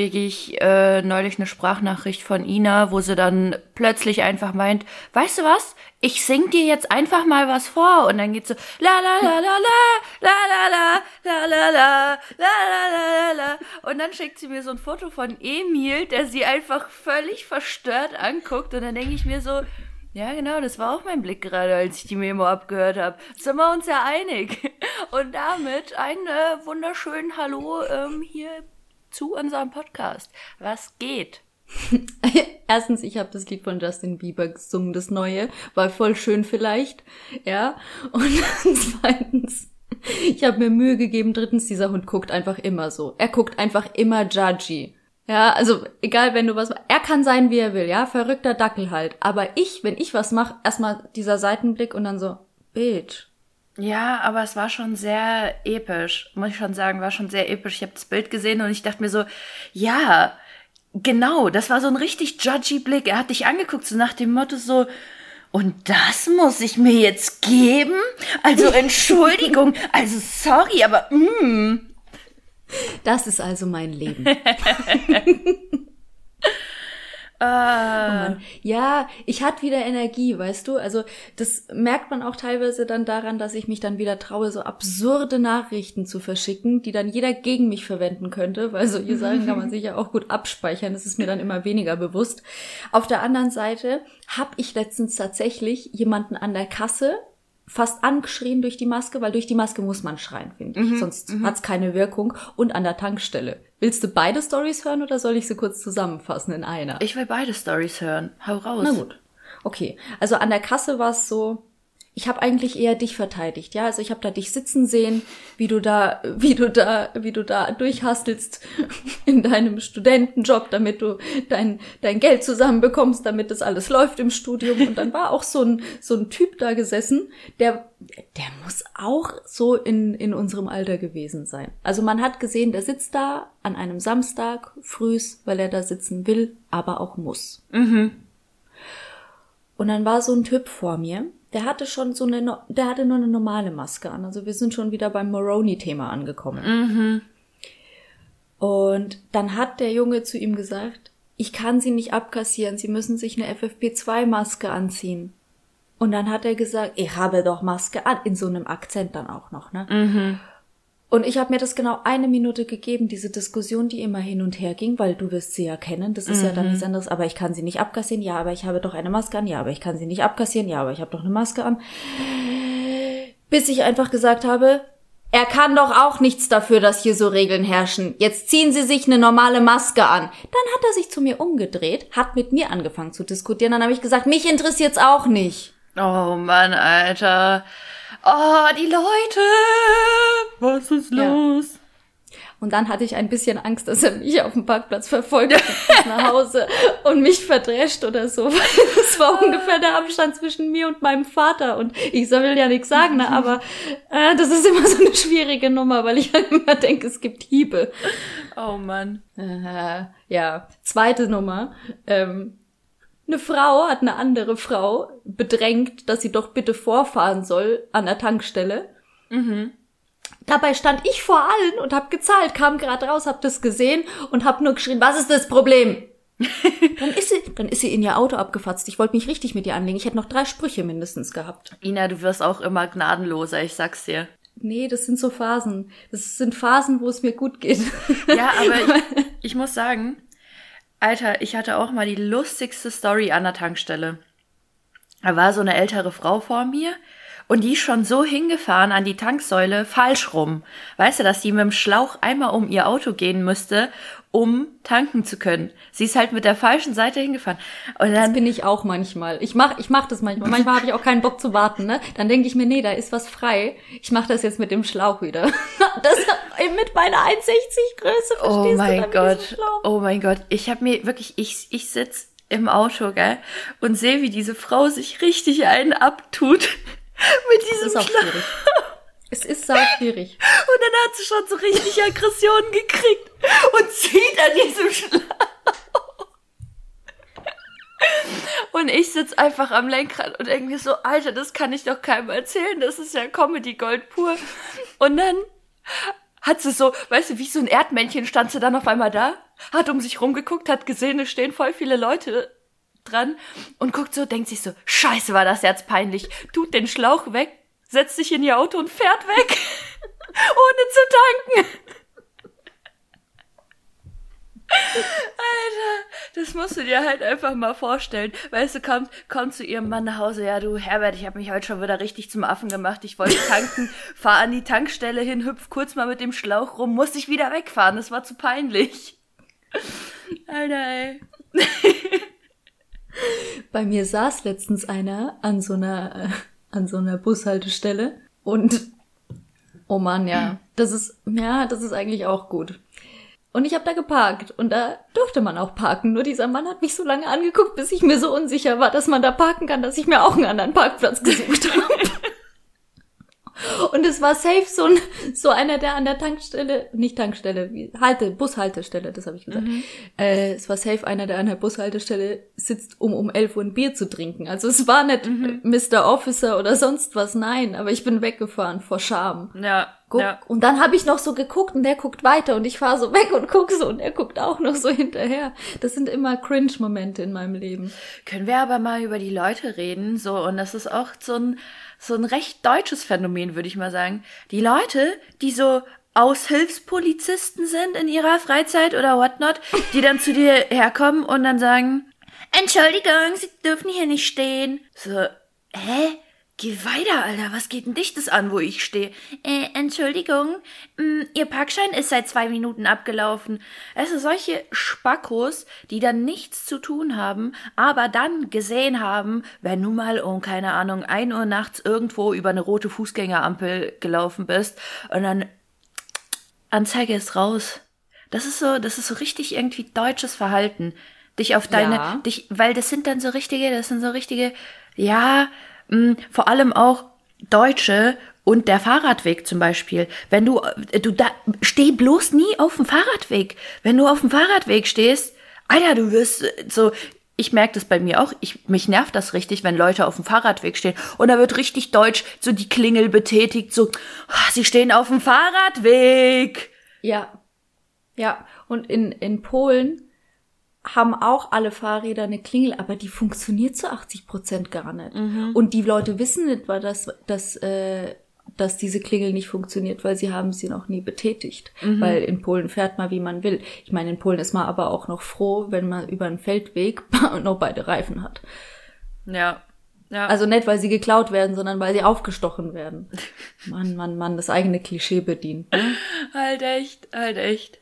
kriege ich äh, neulich eine Sprachnachricht von Ina, wo sie dann plötzlich einfach meint, weißt du was? Ich sing dir jetzt einfach mal was vor und dann geht so la la la la la la la la la la la la la la la und dann schickt sie mir so ein Foto von Emil, der sie einfach völlig verstört anguckt und dann denke ich mir so, ja, genau, das war auch mein Blick gerade, als ich die Memo abgehört habe. Sind wir uns ja einig. Und damit ein äh, wunderschönen Hallo ähm, hier zu unserem Podcast. Was geht? Erstens, ich habe das Lied von Justin Bieber gesungen, das neue, war voll schön vielleicht, ja. Und zweitens, ich habe mir Mühe gegeben. Drittens, dieser Hund guckt einfach immer so. Er guckt einfach immer judgy. Ja, also egal, wenn du was, er kann sein, wie er will, ja, verrückter Dackel halt. Aber ich, wenn ich was mache, erstmal dieser Seitenblick und dann so, Bitch. Ja, aber es war schon sehr episch, muss ich schon sagen, war schon sehr episch. Ich habe das Bild gesehen und ich dachte mir so, ja, genau, das war so ein richtig judgy Blick. Er hat dich angeguckt, so nach dem Motto so, und das muss ich mir jetzt geben? Also Entschuldigung, also sorry, aber mm, das ist also mein Leben. oh ja, ich hatte wieder Energie, weißt du? Also das merkt man auch teilweise dann daran, dass ich mich dann wieder traue, so absurde Nachrichten zu verschicken, die dann jeder gegen mich verwenden könnte, weil solche Sachen kann man sich ja auch gut abspeichern. Das ist mir dann immer weniger bewusst. Auf der anderen Seite habe ich letztens tatsächlich jemanden an der Kasse fast angeschrien durch die Maske, weil durch die Maske muss man schreien, finde ich. Mhm, Sonst mhm. hat's keine Wirkung. Und an der Tankstelle. Willst du beide Stories hören oder soll ich sie kurz zusammenfassen in einer? Ich will beide Stories hören. Hau raus. Na gut. Okay. Also an der Kasse war es so, ich habe eigentlich eher dich verteidigt, ja. Also ich habe da dich sitzen sehen, wie du da, wie du da, wie du da durchhastelst in deinem Studentenjob, damit du dein dein Geld zusammenbekommst, damit das alles läuft im Studium. Und dann war auch so ein so ein Typ da gesessen, der der muss auch so in in unserem Alter gewesen sein. Also man hat gesehen, der sitzt da an einem Samstag frühs, weil er da sitzen will, aber auch muss. Mhm. Und dann war so ein Typ vor mir, der hatte schon so eine, der hatte nur eine normale Maske an. Also wir sind schon wieder beim Moroni-Thema angekommen. Mhm. Und dann hat der Junge zu ihm gesagt, ich kann sie nicht abkassieren, sie müssen sich eine FFP2-Maske anziehen. Und dann hat er gesagt, ich habe doch Maske an, in so einem Akzent dann auch noch, ne? Mhm. Und ich habe mir das genau eine Minute gegeben, diese Diskussion, die immer hin und her ging, weil du wirst sie ja kennen, das ist mhm. ja dann nichts mhm. anderes, aber ich kann sie nicht abkassieren, ja, aber ich habe doch eine Maske an, ja, aber ich kann sie nicht abkassieren, ja, aber ich habe doch eine Maske an. Bis ich einfach gesagt habe, er kann doch auch nichts dafür, dass hier so Regeln herrschen. Jetzt ziehen Sie sich eine normale Maske an. Dann hat er sich zu mir umgedreht, hat mit mir angefangen zu diskutieren, dann habe ich gesagt, mich interessiert's auch nicht. Oh Mann, Alter oh, die Leute, was ist los? Ja. Und dann hatte ich ein bisschen Angst, dass er mich auf dem Parkplatz verfolgt nach Hause und mich verdrescht oder so. Das war ungefähr der Abstand zwischen mir und meinem Vater. Und ich will ja nichts sagen, ne? aber äh, das ist immer so eine schwierige Nummer, weil ich halt immer denke, es gibt Hiebe. Oh Mann. Äh, ja, zweite Nummer. Ähm, eine Frau hat eine andere Frau bedrängt, dass sie doch bitte vorfahren soll an der Tankstelle. Mhm. Dabei stand ich vor allen und hab gezahlt, kam gerade raus, hab das gesehen und hab nur geschrien, was ist das Problem? dann ist sie, dann ist sie in ihr Auto abgefatzt. Ich wollte mich richtig mit ihr anlegen. Ich hätte noch drei Sprüche mindestens gehabt. Ina, du wirst auch immer gnadenloser, ich sag's dir. Nee, das sind so Phasen. Das sind Phasen, wo es mir gut geht. Ja, aber ich, ich muss sagen, Alter, ich hatte auch mal die lustigste Story an der Tankstelle. Da war so eine ältere Frau vor mir und die ist schon so hingefahren an die Tanksäule falsch rum. Weißt du, dass die mit dem Schlauch einmal um ihr Auto gehen müsste um tanken zu können. Sie ist halt mit der falschen Seite hingefahren. Und dann das bin ich auch manchmal. Ich mach, ich mach das manchmal. Manchmal habe ich auch keinen Bock zu warten. Ne? Dann denke ich mir, nee, da ist was frei. Ich mache das jetzt mit dem Schlauch wieder. das mit meiner 1,60 Größe. Oh mein Gott. Oh mein Gott. Ich habe mir wirklich, ich, ich sitz im Auto, gell, und sehe, wie diese Frau sich richtig einen abtut mit diesem das ist auch Schwierig. Es ist sau schwierig. Und dann hat sie schon so richtig Aggressionen gekriegt und zieht an diesem Schlauch. Und ich sitz einfach am Lenkrad und mir so, Alter, das kann ich doch keinem erzählen. Das ist ja Comedy Gold pur. Und dann hat sie so, weißt du, wie so ein Erdmännchen stand sie dann auf einmal da, hat um sich rumgeguckt, hat gesehen, es stehen voll viele Leute dran und guckt so, denkt sich so, scheiße, war das jetzt peinlich, tut den Schlauch weg, setzt sich in ihr Auto und fährt weg, ohne zu tanken. Alter, das musst du dir halt einfach mal vorstellen. Weißt du, kommt, kommt zu ihrem Mann nach Hause, ja du Herbert, ich habe mich heute schon wieder richtig zum Affen gemacht. Ich wollte tanken, fahr an die Tankstelle hin, hüpf kurz mal mit dem Schlauch rum, muss ich wieder wegfahren. Das war zu peinlich. Alter, ey. Bei mir saß letztens einer an so einer, äh, an so einer Bushaltestelle und oh Mann, ja, das ist, ja, das ist eigentlich auch gut. Und ich habe da geparkt und da durfte man auch parken. Nur dieser Mann hat mich so lange angeguckt, bis ich mir so unsicher war, dass man da parken kann, dass ich mir auch einen anderen Parkplatz gesucht habe. Und es war safe so, ein, so einer, der an der Tankstelle, nicht Tankstelle, wie, Halte, Bushaltestelle, das habe ich gesagt. Mhm. Äh, es war safe einer, der an der Bushaltestelle sitzt, um um 11 Uhr ein Bier zu trinken. Also es war nicht mhm. Mr. Officer oder sonst was, nein, aber ich bin weggefahren vor Scham. Ja. Guck, ja. Und dann habe ich noch so geguckt und der guckt weiter und ich fahre so weg und guck so und er guckt auch noch so hinterher. Das sind immer Cringe-Momente in meinem Leben. Können wir aber mal über die Leute reden, so, und das ist auch so ein, so ein recht deutsches Phänomen, würde ich mal sagen. Die Leute, die so Aushilfspolizisten sind in ihrer Freizeit oder whatnot, die dann zu dir herkommen und dann sagen, Entschuldigung, Sie dürfen hier nicht stehen. So, hä? Geh weiter, Alter. Was geht denn dich das an, wo ich stehe? Äh, Entschuldigung, mh, mm, Ihr Parkschein ist seit zwei Minuten abgelaufen. Es sind solche Spackos, die dann nichts zu tun haben, aber dann gesehen haben, wenn du mal um, keine Ahnung, ein Uhr nachts irgendwo über eine rote Fußgängerampel gelaufen bist und dann Anzeige ist raus. Das ist so, das ist so richtig irgendwie deutsches Verhalten. Dich auf deine, ja. dich, weil das sind dann so richtige, das sind so richtige, ja, vor allem auch Deutsche und der Fahrradweg zum Beispiel. Wenn du, äh, du da, steh bloß nie auf dem Fahrradweg. Wenn du auf dem Fahrradweg stehst, Alter, du wirst äh, so, ich merke das bei mir auch, ich, mich nervt das richtig, wenn Leute auf dem Fahrradweg stehen und da wird richtig deutsch so die Klingel betätigt, so, oh, sie stehen auf dem Fahrradweg. Ja. Ja. Und in, in Polen haben auch alle Fahrräder eine Klingel, aber die funktioniert zu 80 Prozent gar nicht. Mhm. Und die Leute wissen nicht, weil das, dass, äh, dass diese Klingel nicht funktioniert, weil sie haben sie noch nie betätigt. Mhm. Weil in Polen fährt man, wie man will. Ich meine, in Polen ist man aber auch noch froh, wenn man über einen Feldweg noch beide Reifen hat. Ja. Ja. Also nicht, weil sie geklaut werden, sondern weil sie aufgestochen werden. Mann, Mann, Mann, das eigene Klischee bedient. Ne? Halt echt, halt echt.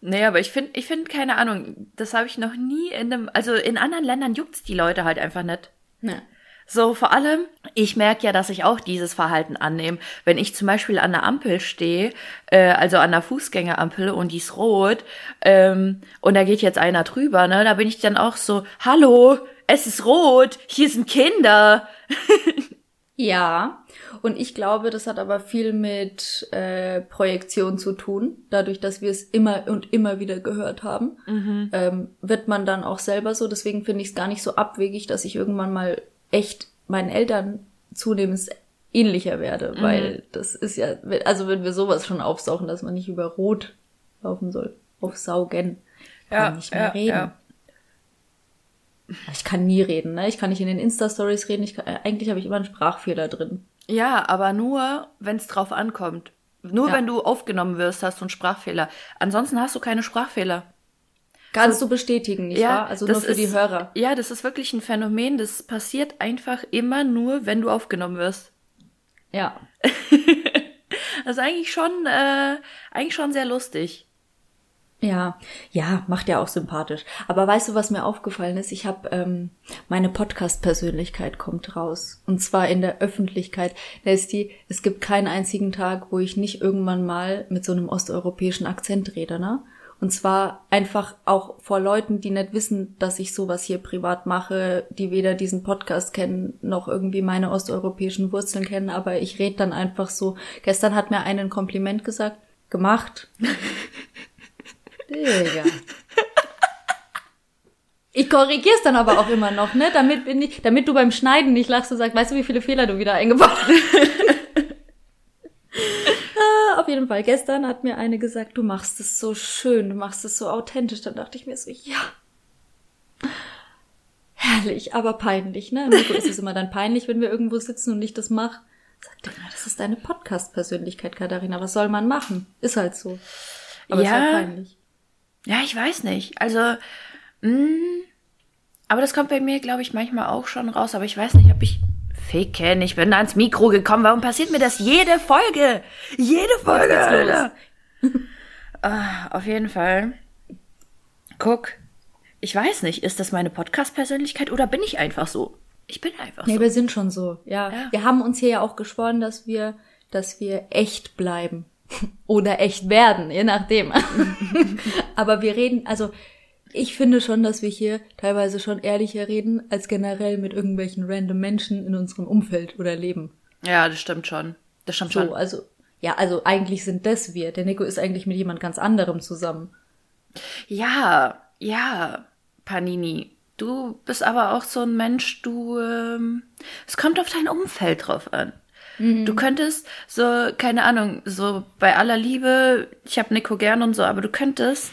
Nee, aber ich finde, ich finde, keine Ahnung, das habe ich noch nie in einem, also in anderen Ländern juckt's die Leute halt einfach nicht. Ja. So, vor allem, ich merke ja, dass ich auch dieses Verhalten annehme. Wenn ich zum Beispiel an der Ampel stehe, äh, also an der Fußgängerampel und die ist rot, ähm, und da geht jetzt einer drüber, ne, da bin ich dann auch so, hallo, es ist rot, hier sind Kinder. ja, und ich glaube, das hat aber viel mit äh, Projektion zu tun. Dadurch, dass wir es immer und immer wieder gehört haben, mhm. ähm, wird man dann auch selber so. Deswegen finde ich es gar nicht so abwegig, dass ich irgendwann mal echt meinen Eltern zunehmend ähnlicher werde. Mhm. Weil das ist ja, also wenn wir sowas schon aufsaugen, dass man nicht über Rot laufen soll. Aufsaugen. Kann ja, nicht mehr ja, reden. Ja. Ich kann nie reden, ne? Ich kann nicht in den Insta-Stories reden. Ich kann, eigentlich habe ich immer einen Sprachfehler drin. Ja, aber nur, wenn es drauf ankommt. Nur ja. wenn du aufgenommen wirst, hast du einen Sprachfehler. Ansonsten hast du keine Sprachfehler. Kannst so, du bestätigen, nicht ja, wahr? Also nur für ist, die Hörer. Ja, das ist wirklich ein Phänomen. Das passiert einfach immer nur, wenn du aufgenommen wirst. Ja. das ist eigentlich schon, äh, eigentlich schon sehr lustig. Ja, ja, macht ja auch sympathisch. Aber weißt du, was mir aufgefallen ist? Ich habe ähm, meine Podcast-Persönlichkeit kommt raus. Und zwar in der Öffentlichkeit. Da ist die, es gibt keinen einzigen Tag, wo ich nicht irgendwann mal mit so einem osteuropäischen Akzent rede, ne? Und zwar einfach auch vor Leuten, die nicht wissen, dass ich sowas hier privat mache, die weder diesen Podcast kennen, noch irgendwie meine osteuropäischen Wurzeln kennen, aber ich rede dann einfach so. Gestern hat mir einen Kompliment gesagt, gemacht. Digga. Ich korrigiere es dann aber auch immer noch, ne? Damit, bin ich, damit du beim Schneiden nicht lachst und sagst, weißt du, wie viele Fehler du wieder eingebaut hast? Ah, auf jeden weil gestern hat mir eine gesagt, du machst es so schön, du machst es so authentisch. Dann dachte ich mir so, ja. Herrlich, aber peinlich, ne? Nico ist es immer dann peinlich, wenn wir irgendwo sitzen und ich das mache. Sagt er, das ist deine Podcast-Persönlichkeit, Katharina. Was soll man machen? Ist halt so. Aber Ja. ist halt peinlich. Ja, ich weiß nicht. Also, mh, aber das kommt bei mir, glaube ich, manchmal auch schon raus. Aber ich weiß nicht, ob ich ficken. Ich bin da ans Mikro gekommen. Warum passiert mir das jede Folge? Jede Folge. Alter. Ah, auf jeden Fall. Guck, ich weiß nicht, ist das meine Podcast-Persönlichkeit oder bin ich einfach so? Ich bin einfach Nee, so. wir sind schon so, ja. Ja. Wir haben uns hier ja auch geschworen, dass wir, dass wir echt bleiben. Oder echt werden, je nachdem. Aber wir reden, also ich finde schon, dass wir hier teilweise schon ehrlicher reden, als generell mit irgendwelchen random Menschen in unserem Umfeld oder Leben. Ja, das stimmt schon. Das stimmt So, schon. also, ja, also eigentlich sind das wir. Der Nico ist eigentlich mit jemand ganz anderem zusammen. Ja, ja, Panini. Du bist aber auch so ein Mensch, du, ähm, es kommt auf dein Umfeld drauf an. Du könntest so, keine Ahnung, so bei aller Liebe, ich hab Nico gern und so, aber du könntest,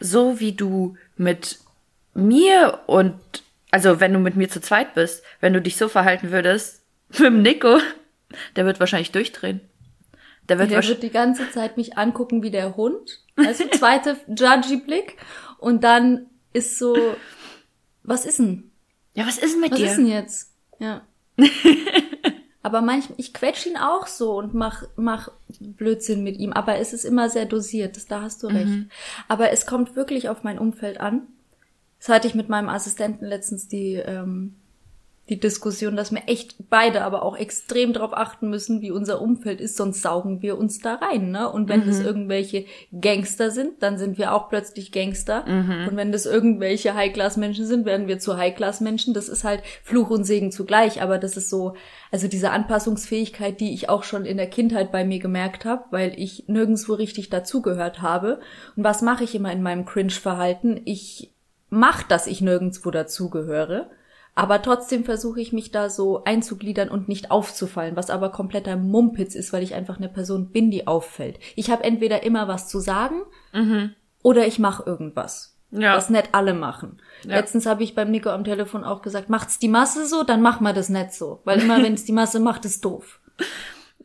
so wie du mit mir und, also wenn du mit mir zu zweit bist, wenn du dich so verhalten würdest, mit dem Nico, der wird wahrscheinlich durchdrehen. Der wird Der wird die ganze Zeit mich angucken wie der Hund. Also zweite Judgy-Blick. Und dann ist so, was ist denn? ja, was ist denn mit Was dir? ist denn jetzt? Ja. aber manchmal, ich quetsch ihn auch so und mach, mach Blödsinn mit ihm. Aber es ist immer sehr dosiert, das, da hast du recht. Aber es kommt wirklich auf mein Umfeld an. Das hatte ich mit meinem Assistenten letztens die, ähm, die Diskussion, dass wir echt beide aber auch extrem darauf achten müssen, wie unser Umfeld ist, sonst saugen wir uns da rein, ne? Und wenn das irgendwelche Gangster sind, dann sind wir auch plötzlich Gangster. Und wenn das irgendwelche High-Class-Menschen sind, werden wir zu High-Class-Menschen. Das ist halt Fluch und Segen zugleich, aber das ist so, also diese Anpassungsfähigkeit, die ich auch schon in der Kindheit bei mir gemerkt habe, weil ich nirgendwo richtig dazugehört habe. Und was mache ich immer in meinem Cringe-Verhalten? Ich mach, dass ich nirgendwo dazugehöre. Aber trotzdem versuche ich mich da so einzugliedern und nicht aufzufallen, was aber kompletter Mumpitz ist, weil ich einfach eine Person bin, die auffällt. Ich habe entweder immer was zu sagen oder ich mache irgendwas. Ja. Was nicht alle machen. Letztens habe ich beim Nico am Telefon auch gesagt, macht's die Masse so, dann mach mal das nicht so. Weil immer, wenn es die Masse macht, ist doof.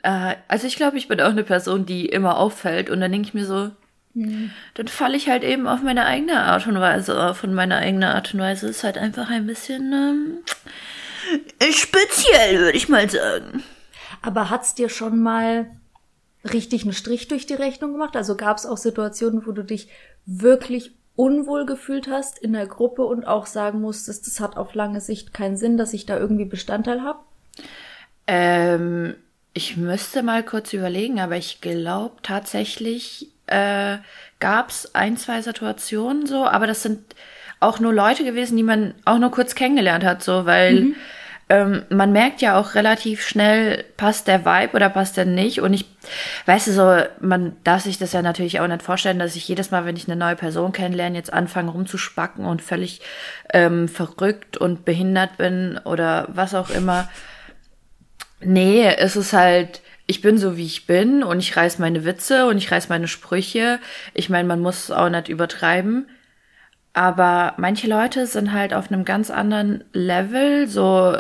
Äh, also ich glaube, ich bin auch eine Person, die immer auffällt und dann denke ich mir so, dann falle ich halt eben auf meine eigene Art und Weise auf und meine eigene Art und Weise ist halt einfach ein bisschen ähm, speziell, würde ich mal sagen. Aber hat's dir schon mal richtig einen Strich durch die Rechnung gemacht? Also gab's auch Situationen, wo du dich wirklich unwohl gefühlt hast in der Gruppe und auch sagen musstest, das hat auf lange Sicht keinen Sinn, dass ich da irgendwie Bestandteil habe? Ähm, ich müsste mal kurz überlegen, aber ich glaube tatsächlich äh, gab es ein, zwei Situationen so, aber das sind auch nur Leute gewesen, die man auch nur kurz kennengelernt hat, so, weil ähm, man merkt ja auch relativ schnell, passt der Vibe oder passt der nicht. Und ich, weißt du, so, man darf sich das ja natürlich auch nicht vorstellen, dass ich jedes Mal, wenn ich eine neue Person kennenlerne, jetzt anfange rumzuspacken und völlig ähm, verrückt und behindert bin oder was auch immer. Nee, es ist halt, ich bin so wie ich bin und ich reiß meine Witze und ich reiß meine Sprüche. Ich meine, man muss es auch nicht übertreiben. Aber manche Leute sind halt auf einem ganz anderen Level, so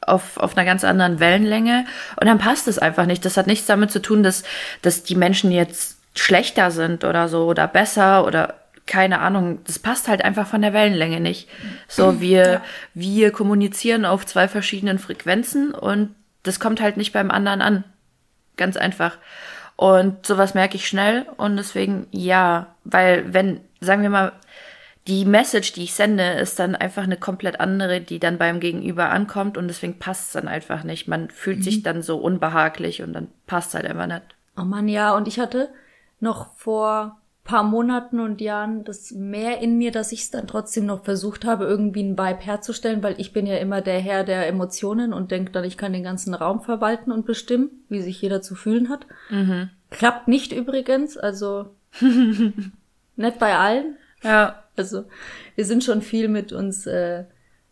auf, auf einer ganz anderen Wellenlänge und dann passt es einfach nicht. Das hat nichts damit zu tun, dass, dass die Menschen jetzt schlechter sind oder so oder besser oder keine Ahnung. Das passt halt einfach von der Wellenlänge nicht. So, wir, wir kommunizieren auf zwei verschiedenen Frequenzen und das kommt halt nicht beim anderen an. Ganz einfach. Und sowas merke ich schnell und deswegen ja, weil wenn, sagen wir mal, die Message, die ich sende, ist dann einfach eine komplett andere, die dann beim Gegenüber ankommt und deswegen passt es dann einfach nicht. Man fühlt sich dann so unbehaglich und dann passt es halt einfach nicht. Oh Mann, ja, und ich hatte noch vor paar Monaten und Jahren das mehr in mir, dass ich es dann trotzdem noch versucht habe, irgendwie einen Vibe herzustellen, weil ich bin ja immer der Herr der Emotionen und denke dann, ich kann den ganzen Raum verwalten und bestimmen, wie sich jeder zu fühlen hat. Klappt nicht übrigens, also nicht bei allen. Ja. Also wir sind schon viel mit uns äh,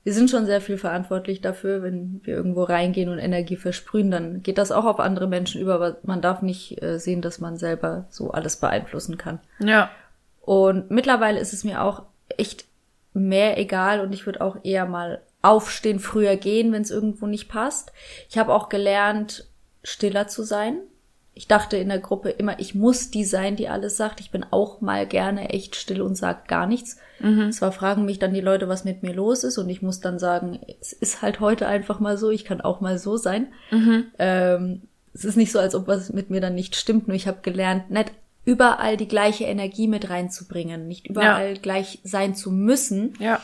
wir sind schon sehr viel verantwortlich dafür, wenn wir irgendwo reingehen und Energie versprühen, dann geht das auch auf andere Menschen über, aber man darf nicht äh, sehen, dass man selber so alles beeinflussen kann. Ja. Und mittlerweile ist es mir auch echt mehr egal und ich würde auch eher mal aufstehen, früher gehen, wenn es irgendwo nicht passt. Ich habe auch gelernt, stiller zu sein. Ich dachte in der Gruppe immer, ich muss die sein, die alles sagt. Ich bin auch mal gerne echt still und sag gar nichts. Mhm. Zwar fragen mich dann die Leute, was mit mir los ist, und ich muss dann sagen, es ist halt heute einfach mal so, ich kann auch mal so sein. Mhm. Ähm, es ist nicht so, als ob was mit mir dann nicht stimmt, nur ich habe gelernt, nicht überall die gleiche Energie mit reinzubringen, nicht überall ja. gleich sein zu müssen. Ja.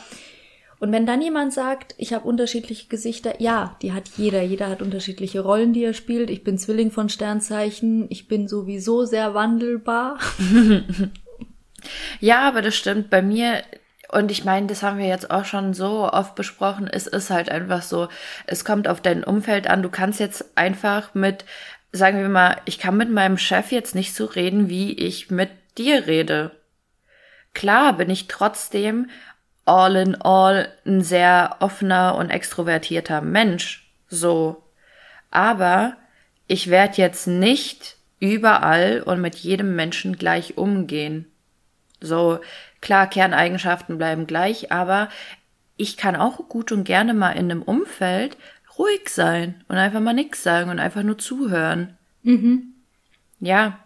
Und wenn dann jemand sagt, ich habe unterschiedliche Gesichter, ja, die hat jeder. Jeder hat unterschiedliche Rollen, die er spielt. Ich bin Zwilling von Sternzeichen. Ich bin sowieso sehr wandelbar. ja, aber das stimmt. Bei mir und ich meine, das haben wir jetzt auch schon so oft besprochen. Es ist halt einfach so, es kommt auf dein Umfeld an. Du kannst jetzt einfach mit, sagen wir mal, ich kann mit meinem Chef jetzt nicht so reden, wie ich mit dir rede. Klar bin ich trotzdem all in all ein sehr offener und extrovertierter Mensch, so. Aber ich werde jetzt nicht überall und mit jedem Menschen gleich umgehen. So, klar, Kerneigenschaften bleiben gleich, aber ich kann auch gut und gerne mal in einem Umfeld ruhig sein und einfach mal nix sagen und einfach nur zuhören. Mhm. Ja,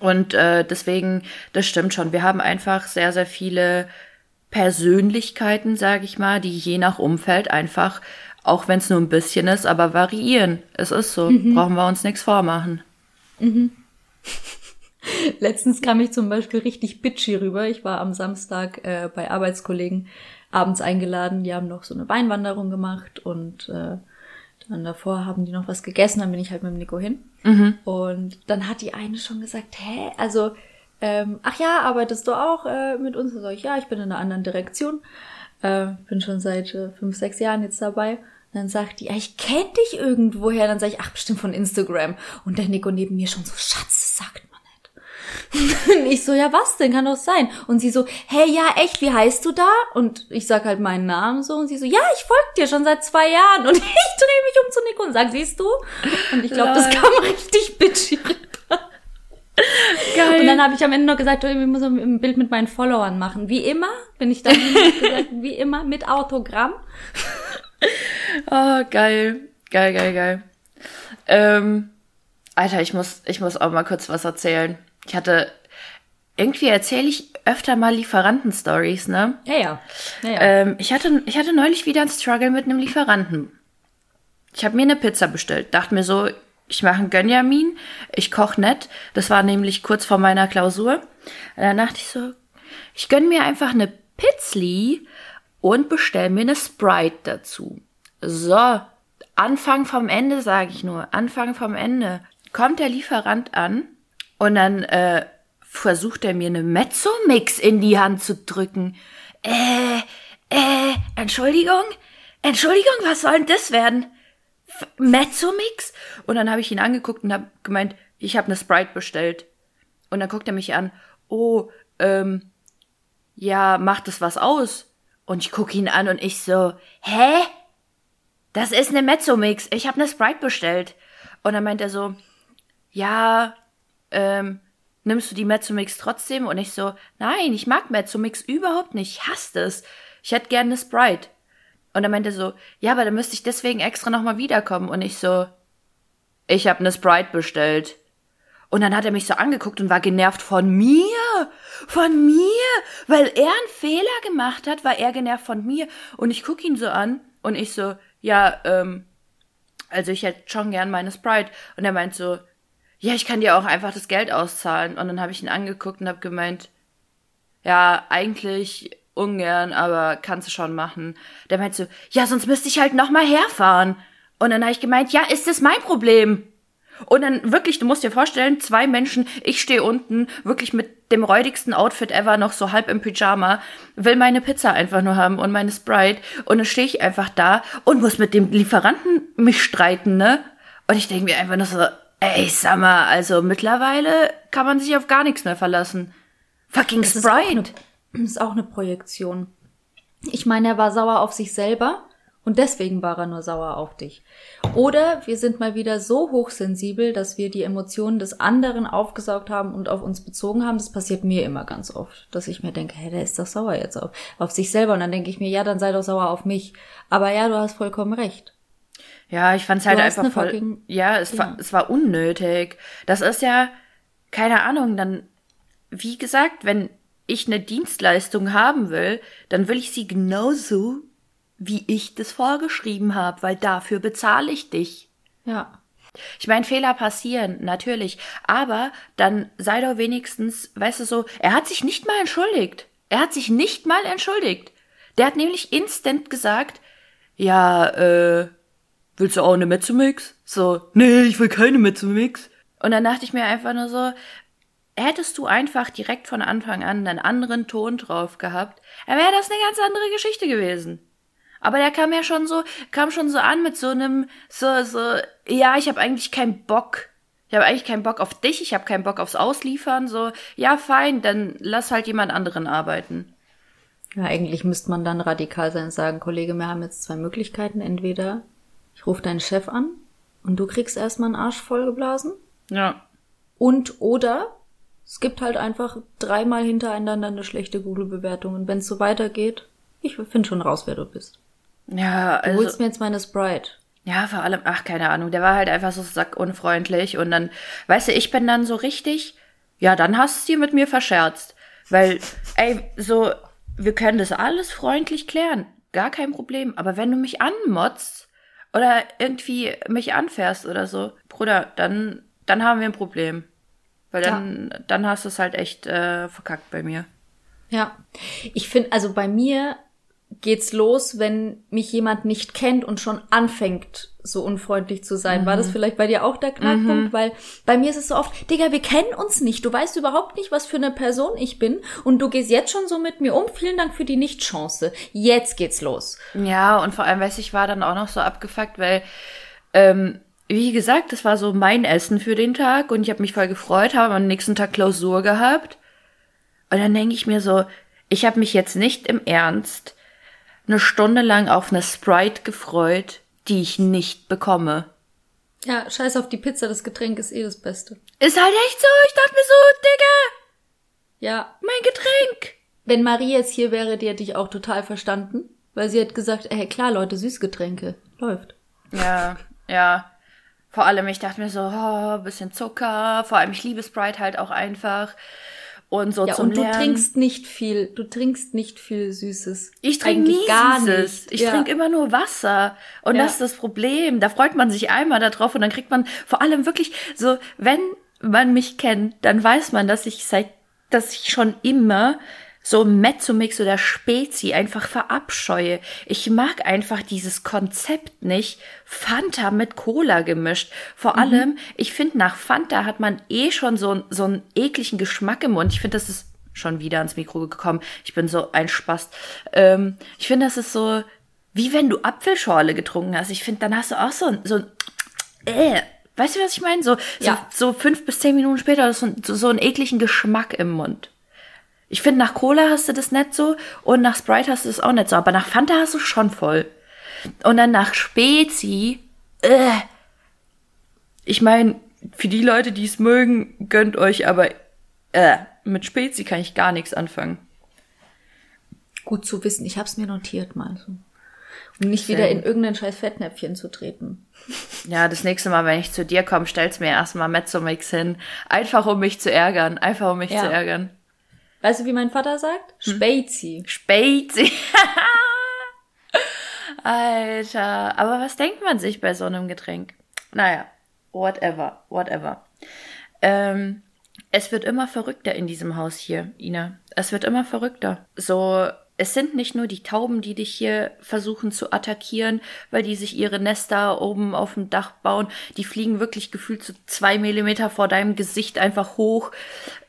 und äh, deswegen, das stimmt schon. Wir haben einfach sehr, sehr viele Persönlichkeiten, sage ich mal, die je nach Umfeld einfach, auch wenn es nur ein bisschen ist, aber variieren. Es ist so, mhm. brauchen wir uns nichts vormachen. Mhm. Letztens kam ich zum Beispiel richtig bitchy rüber. Ich war am Samstag äh, bei Arbeitskollegen abends eingeladen. Die haben noch so eine Weinwanderung gemacht und äh, dann davor haben die noch was gegessen. Dann bin ich halt mit dem Nico hin. Mhm. Und dann hat die eine schon gesagt, hä, also ähm, ach ja, arbeitest du auch äh, mit uns? sag ich, ja, ich bin in einer anderen Direktion. Äh, bin schon seit äh, fünf, sechs Jahren jetzt dabei. Und dann sagt die, ja, ich kenne dich irgendwoher. Dann sage ich, ach, bestimmt von Instagram. Und der Nico neben mir schon so, Schatz, sagt man nicht. Und ich so, ja, was denn? Kann doch sein. Und sie so, hey, ja, echt, wie heißt du da? Und ich sag halt meinen Namen so. Und sie so, ja, ich folge dir schon seit zwei Jahren. Und ich drehe mich um zu Nico und sag, siehst du? Und ich glaube, das kam richtig bitchy Geil. Und dann habe ich am Ende noch gesagt, ich muss ein Bild mit meinen Followern machen. Wie immer, bin ich dann gesagt, wie immer mit Autogramm. oh, geil. Geil, geil, geil. Ähm, Alter, ich muss, ich muss auch mal kurz was erzählen. Ich hatte, irgendwie erzähle ich öfter mal Lieferanten-Stories, ne? Ja, ja. ja, ja. Ähm, ich, hatte, ich hatte neulich wieder einen Struggle mit einem Lieferanten. Ich habe mir eine Pizza bestellt, dachte mir so, ich mache einen Gönjamin, ich koche nett. Das war nämlich kurz vor meiner Klausur. Und dann dachte ich so, ich gönn mir einfach eine Pizzli und bestell mir eine Sprite dazu. So, Anfang vom Ende, sage ich nur. Anfang vom Ende. Kommt der Lieferant an und dann äh, versucht er mir eine Mezzo-Mix in die Hand zu drücken. Äh, äh, Entschuldigung? Entschuldigung, was soll denn das werden? Mezzomix? Und dann habe ich ihn angeguckt und habe gemeint, ich habe eine Sprite bestellt. Und dann guckt er mich an, oh, ähm, ja, macht das was aus? Und ich gucke ihn an und ich so, hä? Das ist eine Mezzomix. Ich habe eine Sprite bestellt. Und dann meint er so, ja, ähm, nimmst du die Mezzomix trotzdem? Und ich so, nein, ich mag Mezzomix überhaupt nicht. Ich hasse das. Ich hätte gerne eine Sprite. Und dann meinte er so, ja, aber dann müsste ich deswegen extra nochmal wiederkommen. Und ich so, ich habe eine Sprite bestellt. Und dann hat er mich so angeguckt und war genervt von mir. Von mir. Weil er einen Fehler gemacht hat, war er genervt von mir. Und ich guck ihn so an und ich so, ja, ähm, also ich hätte schon gern meine Sprite. Und er meint so, ja, ich kann dir auch einfach das Geld auszahlen. Und dann habe ich ihn angeguckt und habe gemeint, ja, eigentlich ungern, aber kannst du schon machen. Der meint so, ja, sonst müsste ich halt nochmal herfahren. Und dann habe ich gemeint, ja, ist das mein Problem? Und dann wirklich, du musst dir vorstellen, zwei Menschen, ich stehe unten, wirklich mit dem räudigsten Outfit ever, noch so halb im Pyjama, will meine Pizza einfach nur haben und meine Sprite. Und dann stehe ich einfach da und muss mit dem Lieferanten mich streiten, ne? Und ich denke mir einfach nur so, ey, sag mal, also mittlerweile kann man sich auf gar nichts mehr verlassen. Fucking Sprite. Ist ist auch eine Projektion. Ich meine, er war sauer auf sich selber, Und deswegen war er nur sauer auf dich. Oder wir sind mal wieder so hochsensibel, dass wir die Emotionen des anderen aufgesaugt haben und auf uns bezogen haben. Das passiert mir immer ganz oft, dass ich mir denke, hey, der ist doch sauer jetzt auf, auf sich selber. Und dann denke ich mir, ja, dann sei doch sauer auf mich. Aber ja, du hast vollkommen recht. Ja, ich fand's halt einfach voll. Fucking, ja, es ja. war, es war unnötig. Das ist ja, keine Ahnung, dann, wie gesagt, wenn ich eine Dienstleistung haben will, dann will ich sie genauso wie ich das vorgeschrieben habe, weil dafür bezahle ich dich. Ja. Ich meine, Fehler passieren, natürlich. Aber dann sei doch wenigstens, weißt du so, er hat sich nicht mal entschuldigt. Er hat sich nicht mal entschuldigt. Der hat nämlich instant gesagt, ja, äh, willst du auch eine Mezzomix? So, nee, ich will keine Mezzomix. Und dann dachte ich mir einfach nur so, hättest du einfach direkt von Anfang an einen anderen Ton drauf gehabt, dann wäre das eine ganz andere Geschichte gewesen. Aber der kam ja schon so, kam schon so an mit so einem, so, so, ja, ich habe eigentlich keinen Bock. Ich habe eigentlich keinen Bock auf dich, ich habe keinen Bock aufs Ausliefern. So, ja, fein, dann lass halt jemand anderen arbeiten. Ja, eigentlich müsste man dann radikal sein und sagen, Kollege, wir haben jetzt zwei Möglichkeiten. Entweder ich rufe deinen Chef an und du kriegst erstmal einen Arsch vollgeblasen. Ja. Und oder es gibt halt einfach dreimal hintereinander eine schlechte Google-Bewertung. Und wenn es so weitergeht, ich finde schon raus, wer du bist. Ja, also. Du holst mir jetzt meine Sprite. Ja, vor allem, ach, keine Ahnung, der war halt einfach so sackunfreundlich und dann, weißt du, ich bin dann so richtig, ja, dann hast du es dir mit mir verscherzt. Weil, ey, so, wir können das alles freundlich klären. Gar kein Problem. Aber wenn du mich anmotzt oder irgendwie mich anfährst oder so, Bruder, dann, dann haben wir ein Problem. Weil dann, ja. dann hast du es halt echt äh, verkackt bei mir. Ja. Ich finde, also bei mir geht's los, wenn mich jemand nicht kennt und schon anfängt, so unfreundlich zu sein. Mhm. War das mhm. vielleicht bei dir auch der Knackpunkt? Mhm. Weil bei mir ist es so oft, Digga, wir kennen uns nicht. Du weißt überhaupt nicht, was für eine Person ich bin. Und du gehst jetzt schon so mit mir um. Vielen Dank für die Nichtchance. Jetzt geht's los. Ja, und vor allem, weiß ich, war dann auch noch so abgefuckt, weil, ähm, wie gesagt, das war so mein Essen für den Tag und ich habe mich voll gefreut, habe am nächsten Tag Klausur gehabt. Und dann denke ich mir so, ich habe mich jetzt nicht im Ernst eine Stunde lang auf eine Sprite gefreut, die ich nicht bekomme. Ja, scheiß auf die Pizza, das Getränk ist eh das Beste. Ist halt echt so, ich dachte mir so, Digga. Ja. Mein Getränk. Wenn Marie jetzt hier wäre, die hätte ich auch total verstanden, weil sie hat gesagt, ey, klar, Leute, Süßgetränke. Läuft. Ja, ja. Vor allem, ich dachte mir so, oh, bisschen Zucker. Vor allem, ich liebe Sprite halt auch einfach und so ja, zum und du trinkst nicht viel, du trinkst nicht viel Süßes. Ich trinke nie gar Süßes. Nicht. Ich ja. trinke immer nur Wasser. Und ja. das ist das Problem. Da freut man sich einmal darauf und dann kriegt man vor allem wirklich so, wenn man mich kennt, dann weiß man, dass ich seit, dass ich schon immer so Mezzomix oder Spezi einfach verabscheue. Ich mag einfach dieses Konzept nicht. Fanta mit Cola gemischt. Vor mhm. allem, ich finde, nach Fanta hat man eh schon so, so einen ekligen Geschmack im Mund. Ich finde, das ist schon wieder ans Mikro gekommen. Ich bin so ein Spast. Ähm, ich finde, das ist so, wie wenn du Apfelschorle getrunken hast. Ich finde, dann hast du auch so, so ein, äh, weißt du, was ich meine? So, ja. so, so fünf bis zehn Minuten später so, so, so einen ekligen Geschmack im Mund. Ich finde, nach Cola hast du das nicht so und nach Sprite hast du das auch nicht so, aber nach Fanta hast du schon voll. Und dann nach Spezi, äh, ich meine, für die Leute, die es mögen, gönnt euch, aber äh, mit Spezi kann ich gar nichts anfangen. Gut zu wissen, ich hab's mir notiert mal so. Um nicht wieder in irgendein scheiß Fettnäpfchen zu treten. Ja, das nächste Mal, wenn ich zu dir komme, stellst mir erstmal Mezzomix hin. Einfach um mich zu ärgern. Einfach um mich ja. zu ärgern. Weißt du, wie mein Vater sagt? Hm? Spezi. Spezi. Alter. Aber was denkt man sich bei so einem Getränk? Naja, whatever, whatever. Ähm, es wird immer verrückter in diesem Haus hier, Ina. Es wird immer verrückter. So es sind nicht nur die Tauben, die dich hier versuchen zu attackieren, weil die sich ihre Nester oben auf dem Dach bauen. Die fliegen wirklich gefühlt so zwei Millimeter vor deinem Gesicht einfach hoch.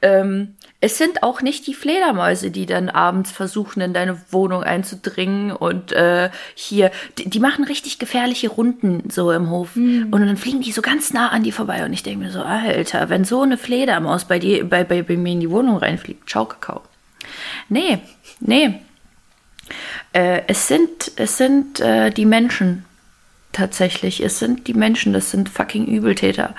Ähm, es sind auch nicht die Fledermäuse, die dann abends versuchen, in deine Wohnung einzudringen und äh, hier, die, die machen richtig gefährliche Runden so im Hof. Mhm. Und dann fliegen die so ganz nah an dir vorbei. Und ich denke mir so, Alter, wenn so eine Fledermaus bei dir, bei, bei, bei mir in die Wohnung reinfliegt, ciao Kakao. Nee, nee, Äh, es sind, es sind äh, die Menschen tatsächlich. Es sind die Menschen, das sind fucking Übeltäter.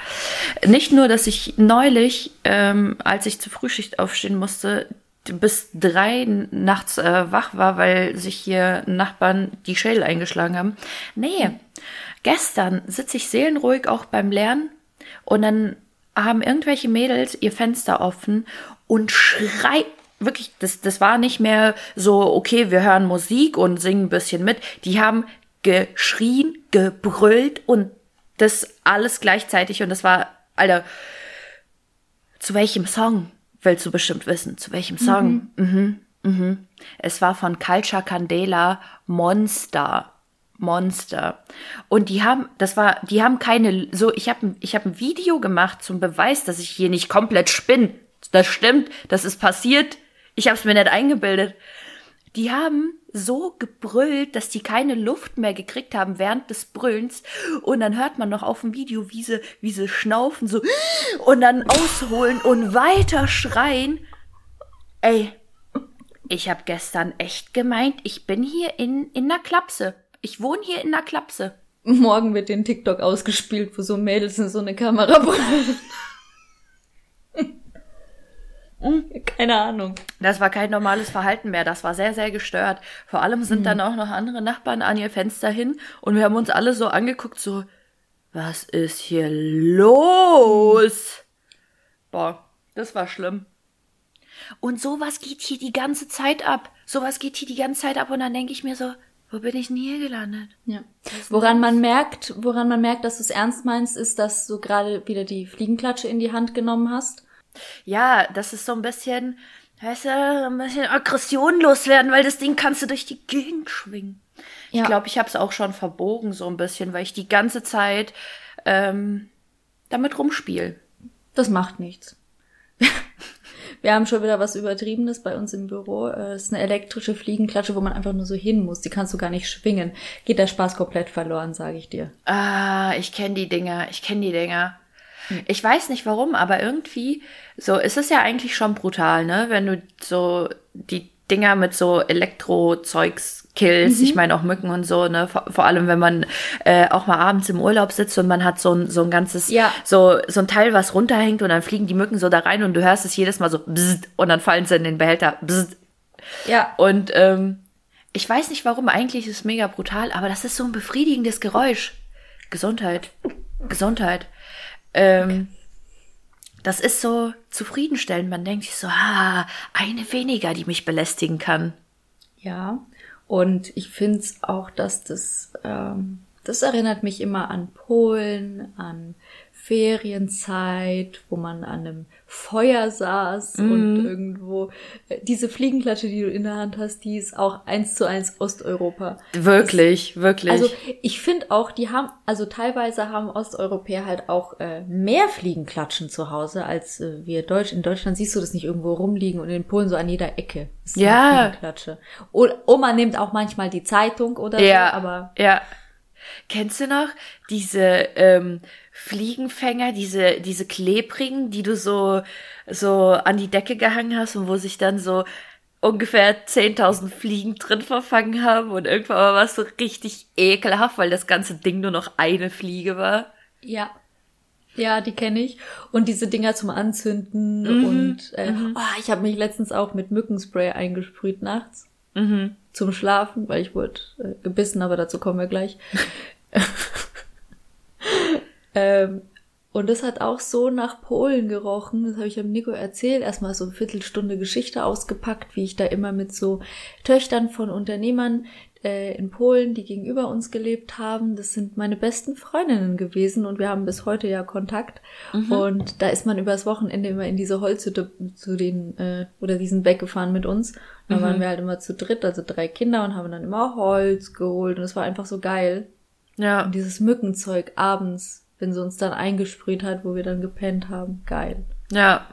Nicht nur, dass ich neulich, ähm, als ich zur Frühschicht aufstehen musste, bis drei nachts äh, wach war, weil sich hier Nachbarn die Schädel eingeschlagen haben. Nee, gestern sitze ich seelenruhig auch beim Lernen und dann haben irgendwelche Mädels ihr Fenster offen und schreien wirklich, das, das war nicht mehr so, okay, wir hören Musik und singen ein bisschen mit. Die haben geschrien, gebrüllt und das alles gleichzeitig und das war, Alter, zu welchem Song willst du bestimmt wissen? Zu welchem Song? Mhm. Mhm. Mhm. Es war von Culture Candela Monster. Monster. Und die haben, das war, die haben keine, so, ich habe ich hab ein Video gemacht zum Beweis, dass ich hier nicht komplett spinne. Das stimmt, das ist passiert. Ich habe es mir nicht eingebildet. Die haben so gebrüllt, dass die keine Luft mehr gekriegt haben während des Brüllens. Und dann hört man noch auf dem Video, wie sie, wie sie schnaufen, so, und dann ausholen und weiter schreien. Ey, ich habe gestern echt gemeint, ich bin hier in, in einer Klapse. Ich wohne hier in einer Klapse. Morgen wird den TikTok ausgespielt, wo so Mädels in so eine Kamera brüllen. Keine Ahnung. Das war kein normales Verhalten mehr. Das war sehr, sehr gestört. Vor allem sind mhm. dann auch noch andere Nachbarn an ihr Fenster hin und wir haben uns alle so angeguckt, so, was ist hier los? Boah, das war schlimm. Und sowas geht hier die ganze Zeit ab. Sowas geht hier die ganze Zeit ab und dann denke ich mir so, wo bin ich denn hier gelandet? Ja. Woran man merkt, woran man merkt, dass du es ernst meinst, ist, dass du gerade wieder die Fliegenklatsche in die Hand genommen hast ja, das ist so ein bisschen, weißt du, ein bisschen Aggression loswerden, weil das Ding kannst du durch die Gegend schwingen. Ja. Ich glaube, ich habe es auch schon verbogen so ein bisschen, weil ich die ganze Zeit ähm, damit rumspiele. Das macht nichts. Wir haben schon wieder was Übertriebenes bei uns im Büro. Es ist eine elektrische Fliegenklatsche, wo man einfach nur so hin muss. Die kannst du gar nicht schwingen. Geht der Spaß komplett verloren, sage ich dir. Ah, ich kenne die Dinger. Ich kenne die Dinger. Ich weiß nicht warum, aber irgendwie, so, ist es ja eigentlich schon brutal, ne? Wenn du so die Dinger mit so Elektrozeugs killst. Mhm. Ich meine auch Mücken und so, ne? Vor, vor allem, wenn man äh, auch mal abends im Urlaub sitzt und man hat so ein, so ein ganzes, ja. so, so ein Teil, was runterhängt und dann fliegen die Mücken so da rein und du hörst es jedes Mal so bzzzt, und dann fallen sie in den Behälter. Bzzzt. Ja. Und ähm, ich weiß nicht warum, eigentlich ist es mega brutal, aber das ist so ein befriedigendes Geräusch. Gesundheit. Gesundheit. Ähm, das ist so zufriedenstellend. Man denkt sich so, ah, eine weniger, die mich belästigen kann. Ja, und ich finde es auch, dass das, ähm, das erinnert mich immer an Polen, an Ferienzeit, wo man an einem Feuer saß mm. und irgendwo äh, diese Fliegenklatsche, die du in der Hand hast, die ist auch eins zu eins Osteuropa. Wirklich, das, wirklich. Also ich finde auch, die haben, also teilweise haben Osteuropäer halt auch äh, mehr Fliegenklatschen zu Hause als äh, wir Deutsch. In Deutschland siehst du das nicht irgendwo rumliegen und in Polen so an jeder Ecke. Ist ja. Fliegenklatsche. Oder Oma nimmt auch manchmal die Zeitung oder ja, so, aber. Ja. Kennst du noch diese ähm, Fliegenfänger, diese, diese klebrigen, die du so, so an die Decke gehangen hast und wo sich dann so ungefähr 10.000 Fliegen drin verfangen haben und irgendwann war es so richtig ekelhaft, weil das ganze Ding nur noch eine Fliege war. Ja. Ja, die kenne ich. Und diese Dinger zum Anzünden mhm. und äh, mhm. oh, ich habe mich letztens auch mit Mückenspray eingesprüht nachts. Mhm. Zum Schlafen, weil ich wurde äh, gebissen, aber dazu kommen wir gleich. Ähm, und das hat auch so nach Polen gerochen. Das habe ich dem Nico erzählt. Erstmal so eine Viertelstunde Geschichte ausgepackt, wie ich da immer mit so Töchtern von Unternehmern äh, in Polen, die gegenüber uns gelebt haben. Das sind meine besten Freundinnen gewesen und wir haben bis heute ja Kontakt. Mhm. Und da ist man übers Wochenende immer in diese Holzhütte zu den äh, oder diesen weggefahren mit uns. Da mhm. waren wir halt immer zu dritt, also drei Kinder und haben dann immer Holz geholt und es war einfach so geil. Ja. Und dieses Mückenzeug abends wenn sie uns dann eingesprüht hat, wo wir dann gepennt haben. Geil. Ja.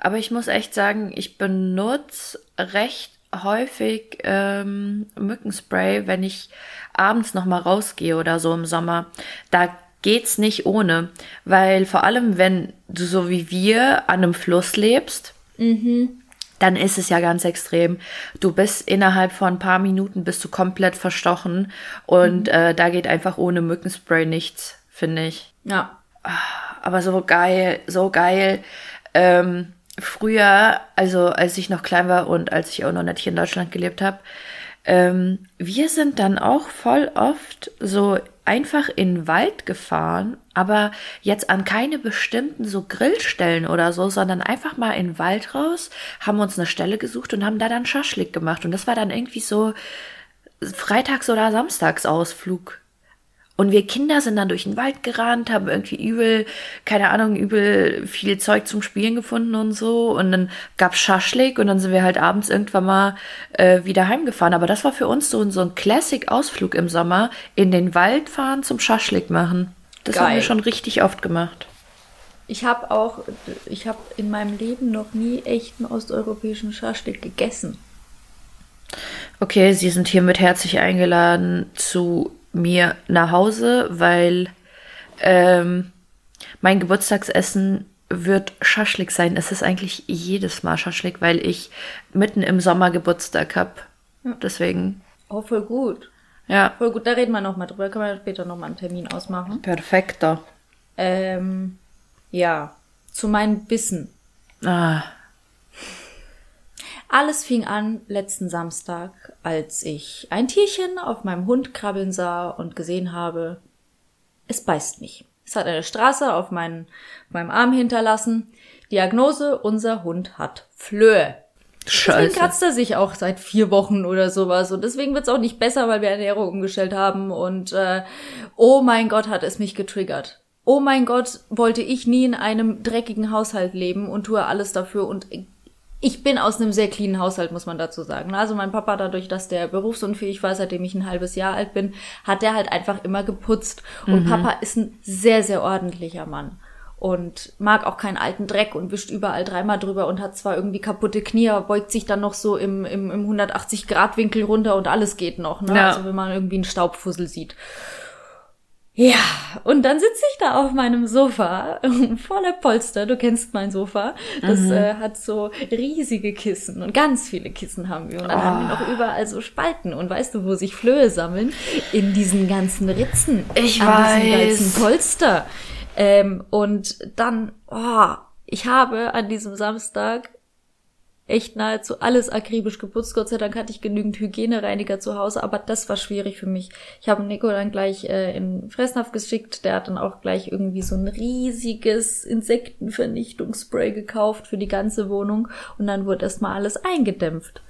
Aber ich muss echt sagen, ich benutze recht häufig ähm, Mückenspray, wenn ich abends noch mal rausgehe oder so im Sommer. Da geht's nicht ohne, weil vor allem wenn du so wie wir an einem Fluss lebst, mhm. Dann ist es ja ganz extrem. Du bist innerhalb von ein paar Minuten bist du komplett verstochen und mhm. äh, da geht einfach ohne Mückenspray nichts, finde ich. Ja. Aber so geil, so geil. Ähm, früher, also als ich noch klein war und als ich auch noch nicht hier in Deutschland gelebt habe, ähm, wir sind dann auch voll oft so einfach in den Wald gefahren, aber jetzt an keine bestimmten so Grillstellen oder so, sondern einfach mal in den Wald raus, haben uns eine Stelle gesucht und haben da dann Schaschlik gemacht. Und das war dann irgendwie so Freitags- oder Samstagsausflug. Und wir Kinder sind dann durch den Wald gerannt, haben irgendwie übel, keine Ahnung, übel viel Zeug zum Spielen gefunden und so. Und dann gab's Schaschlik und dann sind wir halt abends irgendwann mal äh, wieder heimgefahren. Aber das war für uns so, so ein Classic-Ausflug im Sommer, in den Wald fahren zum Schaschlik machen. Das Geil. haben wir schon richtig oft gemacht. Ich habe auch, ich habe in meinem Leben noch nie echten osteuropäischen Schaschlik gegessen. Okay, Sie sind hiermit herzlich eingeladen zu mir nach Hause, weil ähm, mein Geburtstagsessen wird Schaschlik sein. Es ist eigentlich jedes Mal Schaschlik, weil ich mitten im Sommer Geburtstag habe. Deswegen. Oh, voll gut. Ja. Voll gut, da reden wir nochmal drüber. Können wir später nochmal einen Termin ausmachen. Perfekter. Ähm, ja. Zu meinen Bissen. Ah. Alles fing an letzten Samstag, als ich ein Tierchen auf meinem Hund krabbeln sah und gesehen habe, es beißt mich. Es hat eine Straße auf, meinen, meinem Arm hinterlassen. Diagnose, unser Hund hat Flöhe. Scheiße. Deswegen kratzt er sich auch seit vier Wochen oder sowas. Und deswegen wird's auch nicht besser, weil wir Ernährung umgestellt haben. Und äh, oh mein Gott, hat es mich getriggert. Oh mein Gott, wollte ich nie in einem dreckigen Haushalt leben und tue alles dafür. Und ich bin aus einem sehr cleanen Haushalt, muss man dazu sagen. Also mein Papa, dadurch, dass der berufsunfähig war, seitdem ich ein halbes Jahr alt bin, hat der halt einfach immer geputzt. Und mhm. Papa ist ein sehr, sehr ordentlicher Mann. Und mag auch keinen alten Dreck und wischt überall dreimal drüber und hat zwar irgendwie kaputte Knie, aber beugt sich dann noch so im, im, im 180-Grad-Winkel runter und alles geht noch. Ne? Ja. Also wenn man irgendwie einen Staubfussel sieht. Ja, und dann sitze ich da auf meinem Sofa, voller Polster, du kennst mein Sofa. Das mhm. äh, hat so riesige Kissen und ganz viele Kissen haben wir. Und dann oh. haben wir noch überall so Spalten. Und weißt du, wo sich Flöhe sammeln? In diesen ganzen Ritzen. Ich an weiß. Diesen ganzen Polster. Ähm, und dann, oh, ich habe an diesem Samstag echt nahezu alles akribisch geputzt. Gott sei Dank hatte ich genügend Hygienereiniger zu Hause, aber das war schwierig für mich. Ich habe Nico dann gleich äh, in Fressnapf geschickt. Der hat dann auch gleich irgendwie so ein riesiges Insektenvernichtungsspray gekauft für die ganze Wohnung und dann wurde erstmal alles eingedämpft.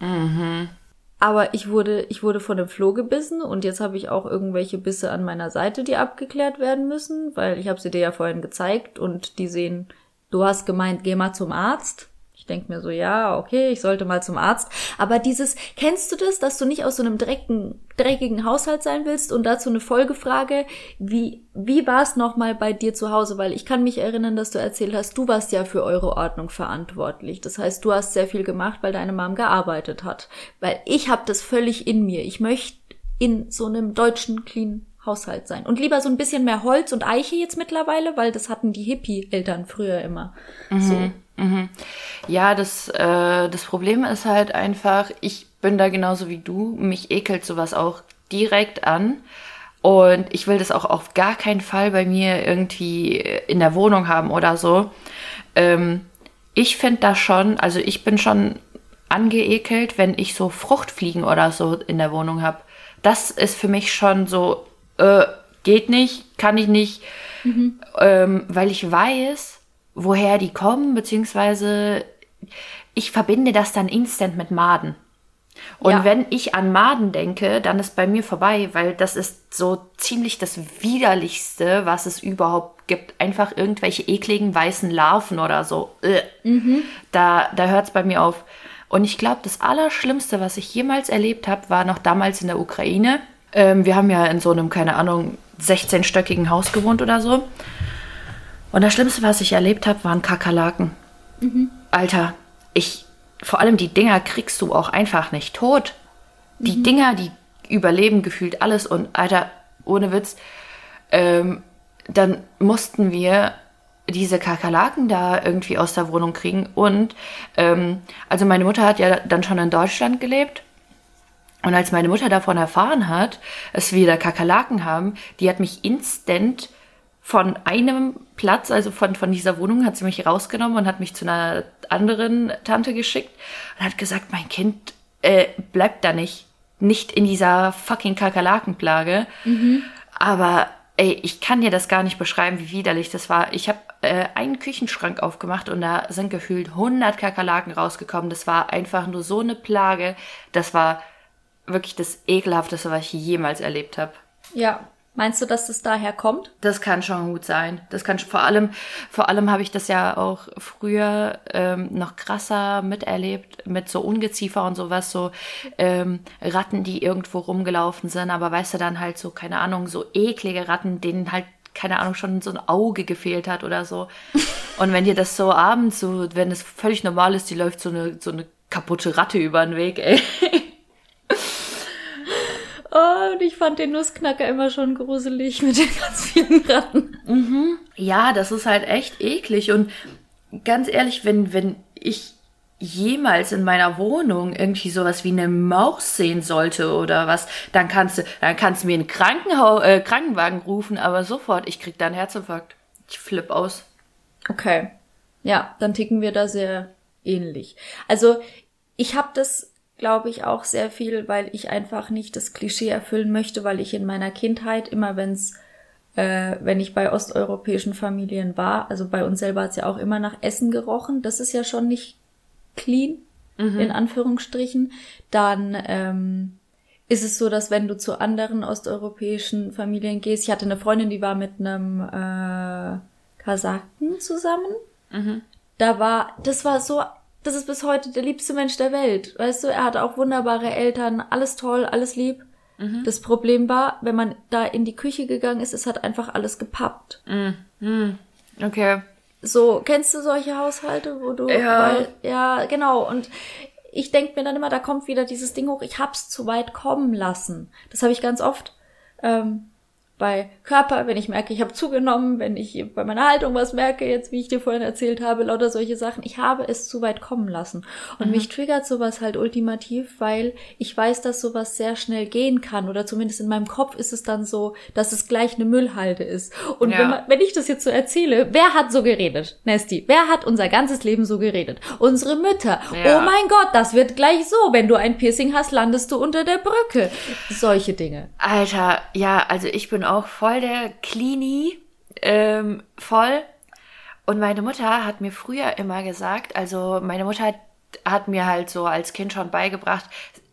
Mhm. Aber ich wurde, ich wurde von dem Floh gebissen und jetzt habe ich auch irgendwelche Bisse an meiner Seite, die abgeklärt werden müssen, weil ich habe sie dir ja vorhin gezeigt und die sehen, du hast gemeint, geh mal zum Arzt ich denke mir so, ja, okay, ich sollte mal zum Arzt. Aber dieses, kennst du das, dass du nicht aus so einem dreckigen, dreckigen Haushalt sein willst? Und dazu eine Folgefrage, wie, wie war es nochmal bei dir zu Hause? Weil ich kann mich erinnern, dass du erzählt hast, du warst ja für eure Ordnung verantwortlich. Das heißt, du hast sehr viel gemacht, weil deine Mom gearbeitet hat. Weil ich habe das völlig in mir. Ich möchte in so einem deutschen, clean Haushalt sein. Und lieber so ein bisschen mehr Holz und Eiche jetzt mittlerweile, weil das hatten die Hippie-Eltern früher immer. Mhm. So. Mhm. Ja, das, äh, das Problem ist halt einfach, ich bin da genauso wie du, mich ekelt sowas auch direkt an. Und ich will das auch auf gar keinen Fall bei mir irgendwie in der Wohnung haben oder so. Ähm, ich finde das schon, also ich bin schon angeekelt, wenn ich so Fruchtfliegen oder so in der Wohnung habe. Das ist für mich schon so, äh, geht nicht, kann ich nicht, mhm. ähm, weil ich weiß, woher die kommen, beziehungsweise ich verbinde das dann instant mit Maden. Und ja. wenn ich an Maden denke, dann ist bei mir vorbei, weil das ist so ziemlich das widerlichste, was es überhaupt gibt. Einfach irgendwelche ekligen weißen Larven oder so. Mhm. Da, da hört es bei mir auf. Und ich glaube, das Allerschlimmste, was ich jemals erlebt habe, war noch damals in der Ukraine. Ähm, wir haben ja in so einem, keine Ahnung, 16-stöckigen Haus gewohnt oder so. Und das Schlimmste, was ich erlebt habe, waren Kakerlaken. Mhm. Alter, ich, vor allem die Dinger kriegst du auch einfach nicht tot. Die mhm. Dinger, die überleben gefühlt alles und Alter, ohne Witz, ähm, dann mussten wir diese Kakerlaken da irgendwie aus der Wohnung kriegen. Und ähm, also meine Mutter hat ja dann schon in Deutschland gelebt. Und als meine Mutter davon erfahren hat, dass wir da Kakerlaken haben, die hat mich instant von einem Platz, also von, von dieser Wohnung, hat sie mich rausgenommen und hat mich zu einer anderen Tante geschickt und hat gesagt, mein Kind äh, bleibt da nicht. Nicht in dieser fucking Kakerlakenplage. Mhm. Aber ey, ich kann dir das gar nicht beschreiben, wie widerlich das war. Ich habe äh, einen Küchenschrank aufgemacht und da sind gefühlt 100 Kakerlaken rausgekommen. Das war einfach nur so eine Plage. Das war wirklich das ekelhafteste, was ich jemals erlebt habe. Ja, Meinst du, dass das daher kommt? Das kann schon gut sein. Das kann vor allem, vor allem habe ich das ja auch früher ähm, noch krasser miterlebt mit so Ungeziefer und sowas, so ähm, Ratten, die irgendwo rumgelaufen sind, aber weißt du dann halt so keine Ahnung, so eklige Ratten, denen halt keine Ahnung schon so ein Auge gefehlt hat oder so. Und wenn dir das so abends so, wenn es völlig normal ist, die läuft so eine so eine kaputte Ratte über den Weg, ey. Oh, und ich fand den Nussknacker immer schon gruselig mit den ganz vielen Ratten. Mhm. Ja, das ist halt echt eklig. Und ganz ehrlich, wenn, wenn ich jemals in meiner Wohnung irgendwie sowas wie eine Maus sehen sollte oder was, dann kannst du, dann kannst du mir einen Krankenhau äh, Krankenwagen rufen, aber sofort, ich krieg da einen Herzinfarkt. Ich flipp aus. Okay. Ja, dann ticken wir da sehr ähnlich. Also, ich habe das glaube ich, auch sehr viel, weil ich einfach nicht das Klischee erfüllen möchte, weil ich in meiner Kindheit immer, wenn's, äh, wenn ich bei osteuropäischen Familien war, also bei uns selber hat's ja auch immer nach Essen gerochen, das ist ja schon nicht clean, mhm. in Anführungsstrichen, dann ähm, ist es so, dass wenn du zu anderen osteuropäischen Familien gehst, ich hatte eine Freundin, die war mit einem äh, Kasachen zusammen. Mhm. Da war, das war so das ist bis heute der liebste Mensch der Welt. Weißt du, er hat auch wunderbare Eltern, alles toll, alles lieb. Mhm. Das Problem war, wenn man da in die Küche gegangen ist, es hat einfach alles gepappt. Mhm. Okay. So, kennst du solche Haushalte, wo du, ja, weil, ja, genau. Und ich denk mir dann immer, da kommt wieder dieses Ding hoch, ich hab's zu weit kommen lassen. Das habe ich ganz oft. Ähm, bei Körper, wenn ich merke, ich habe zugenommen, wenn ich bei meiner Haltung was merke, jetzt wie ich dir vorhin erzählt habe, lauter solche Sachen. Ich habe es zu weit kommen lassen. Und mhm. mich triggert sowas halt ultimativ, weil ich weiß, dass sowas sehr schnell gehen kann. Oder zumindest in meinem Kopf ist es dann so, dass es gleich eine Müllhalde ist. Und ja. wenn, man, wenn ich das jetzt so erzähle, wer hat so geredet? Nesty, wer hat unser ganzes Leben so geredet? Unsere Mütter. Ja. Oh mein Gott, das wird gleich so. Wenn du ein Piercing hast, landest du unter der Brücke. Solche Dinge. Alter, ja, also ich bin auch auch voll der Cleanie, ähm, voll. Und meine Mutter hat mir früher immer gesagt, also meine Mutter hat, hat mir halt so als Kind schon beigebracht,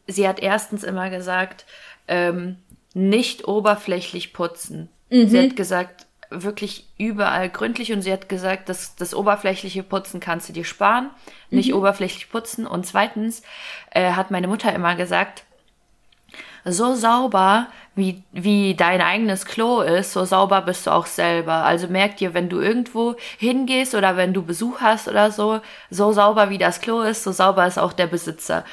sie hat erstens immer gesagt, ähm, nicht oberflächlich putzen. Mhm. Sie hat gesagt, wirklich überall gründlich und sie hat gesagt, dass das oberflächliche Putzen kannst du dir sparen, nicht mhm. oberflächlich putzen. Und zweitens äh, hat meine Mutter immer gesagt, so sauber, wie, wie dein eigenes Klo ist, so sauber bist du auch selber. Also merk dir, wenn du irgendwo hingehst oder wenn du Besuch hast oder so, so sauber wie das Klo ist, so sauber ist auch der Besitzer.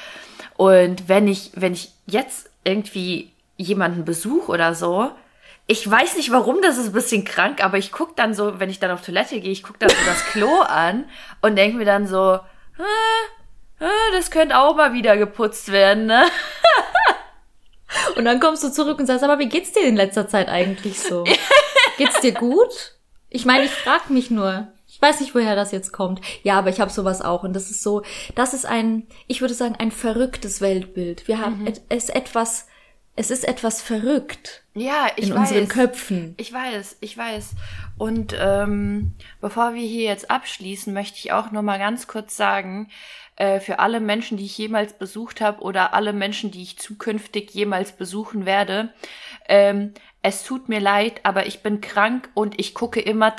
Und wenn ich, wenn ich jetzt irgendwie jemanden besuche oder so, ich weiß nicht warum, das ist ein bisschen krank, aber ich guck dann so, wenn ich dann auf Toilette gehe, ich guck dann so das Klo an und denk mir dann so, ah, ah, das könnte auch mal wieder geputzt werden, ne? Und dann kommst du zurück und sagst, aber wie geht's dir in letzter Zeit eigentlich so? Geht's dir gut? Ich meine, ich frag mich nur. Ich weiß nicht, woher das jetzt kommt. Ja, aber ich habe sowas auch. Und das ist so, das ist ein, ich würde sagen, ein verrücktes Weltbild. Wir haben mhm. es etwas, es ist etwas verrückt. Ja, ich in weiß. unseren Köpfen. Ich weiß, ich weiß. Und ähm, bevor wir hier jetzt abschließen, möchte ich auch noch mal ganz kurz sagen, äh, für alle Menschen, die ich jemals besucht habe oder alle Menschen, die ich zukünftig jemals besuchen werde. Ähm, es tut mir leid, aber ich bin krank und ich gucke immer,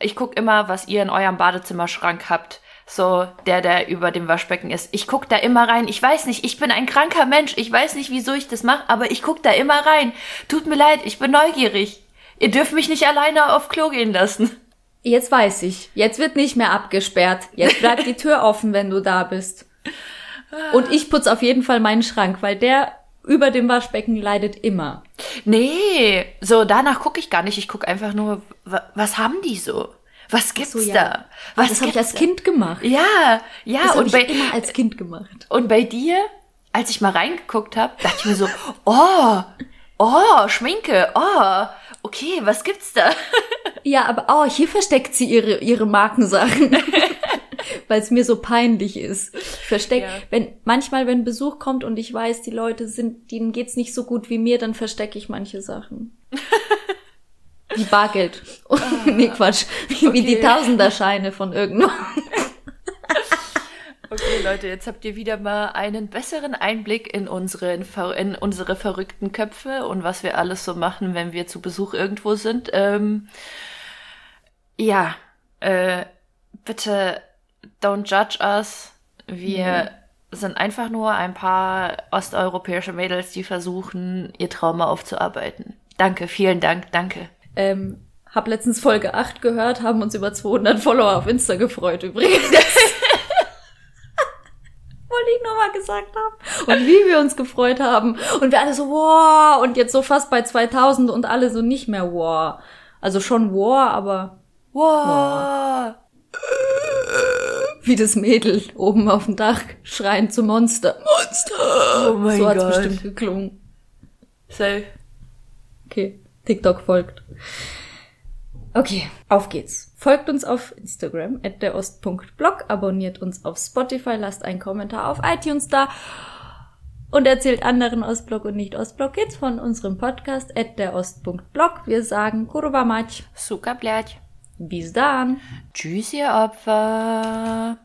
ich gucke immer, was ihr in eurem Badezimmerschrank habt. So, der, der über dem Waschbecken ist. Ich guck da immer rein. Ich weiß nicht, ich bin ein kranker Mensch. Ich weiß nicht, wieso ich das mache, aber ich guck da immer rein. Tut mir leid, ich bin neugierig. Ihr dürft mich nicht alleine auf Klo gehen lassen. Jetzt weiß ich. Jetzt wird nicht mehr abgesperrt. Jetzt bleibt die Tür offen, wenn du da bist. Und ich putz auf jeden Fall meinen Schrank, weil der über dem Waschbecken leidet immer. Nee, so danach gucke ich gar nicht. Ich gucke einfach nur, was haben die so? Was gibt's so, ja. da? Was das habe ich als da? Kind gemacht. Ja, ja, Das und ich bei, immer als Kind gemacht. und bei dir, als ich mal reingeguckt habe, dachte ich mir so, oh, oh, Schminke, oh, okay, was gibt's da? Ja, aber oh, hier versteckt sie ihre, ihre Markensachen. Weil es mir so peinlich ist. Ich versteck, Ja. wenn, manchmal, wenn Besuch kommt und ich weiß, die Leute sind, denen geht's nicht so gut wie mir, dann verstecke ich manche Sachen. Wie Bargeld. nee, Quatsch. Wie, wie die Okay. Tausenderscheine von irgendwo. Leute, jetzt habt ihr wieder mal einen besseren Einblick in unsere, in, unsere verrückten Köpfe und was wir alles so machen, wenn wir zu Besuch irgendwo sind. Ähm, ja, äh, bitte don't judge us. Wir sind einfach nur ein paar osteuropäische Mädels, die versuchen, ihr Trauma aufzuarbeiten. Danke, vielen Dank, danke. Ähm, hab letztens Folge 8 gehört, haben uns über 200 Follower auf Insta gefreut übrigens. Wollte ich nur mal gesagt haben. Und wie wir uns gefreut haben. Und wir alle so, wow. Und jetzt so fast bei 2000 und alle so nicht mehr wow. Also schon wow, aber Wow. wie das Mädel oben auf dem Dach schreien zu Monster. Monster! Oh mein so hat's Gott. bestimmt geklungen. Safe. Okay, TikTok folgt. Okay, auf geht's. Folgt uns auf Instagram, at derost.blog, abonniert uns auf Spotify, lasst einen Kommentar auf iTunes da und erzählt anderen Ostblog und nicht Ostblog Kids von unserem Podcast, at derost.blog. Wir sagen Kurwa Mać. Suka, blядь. Bis dann! Tschüss, ihr Opfer.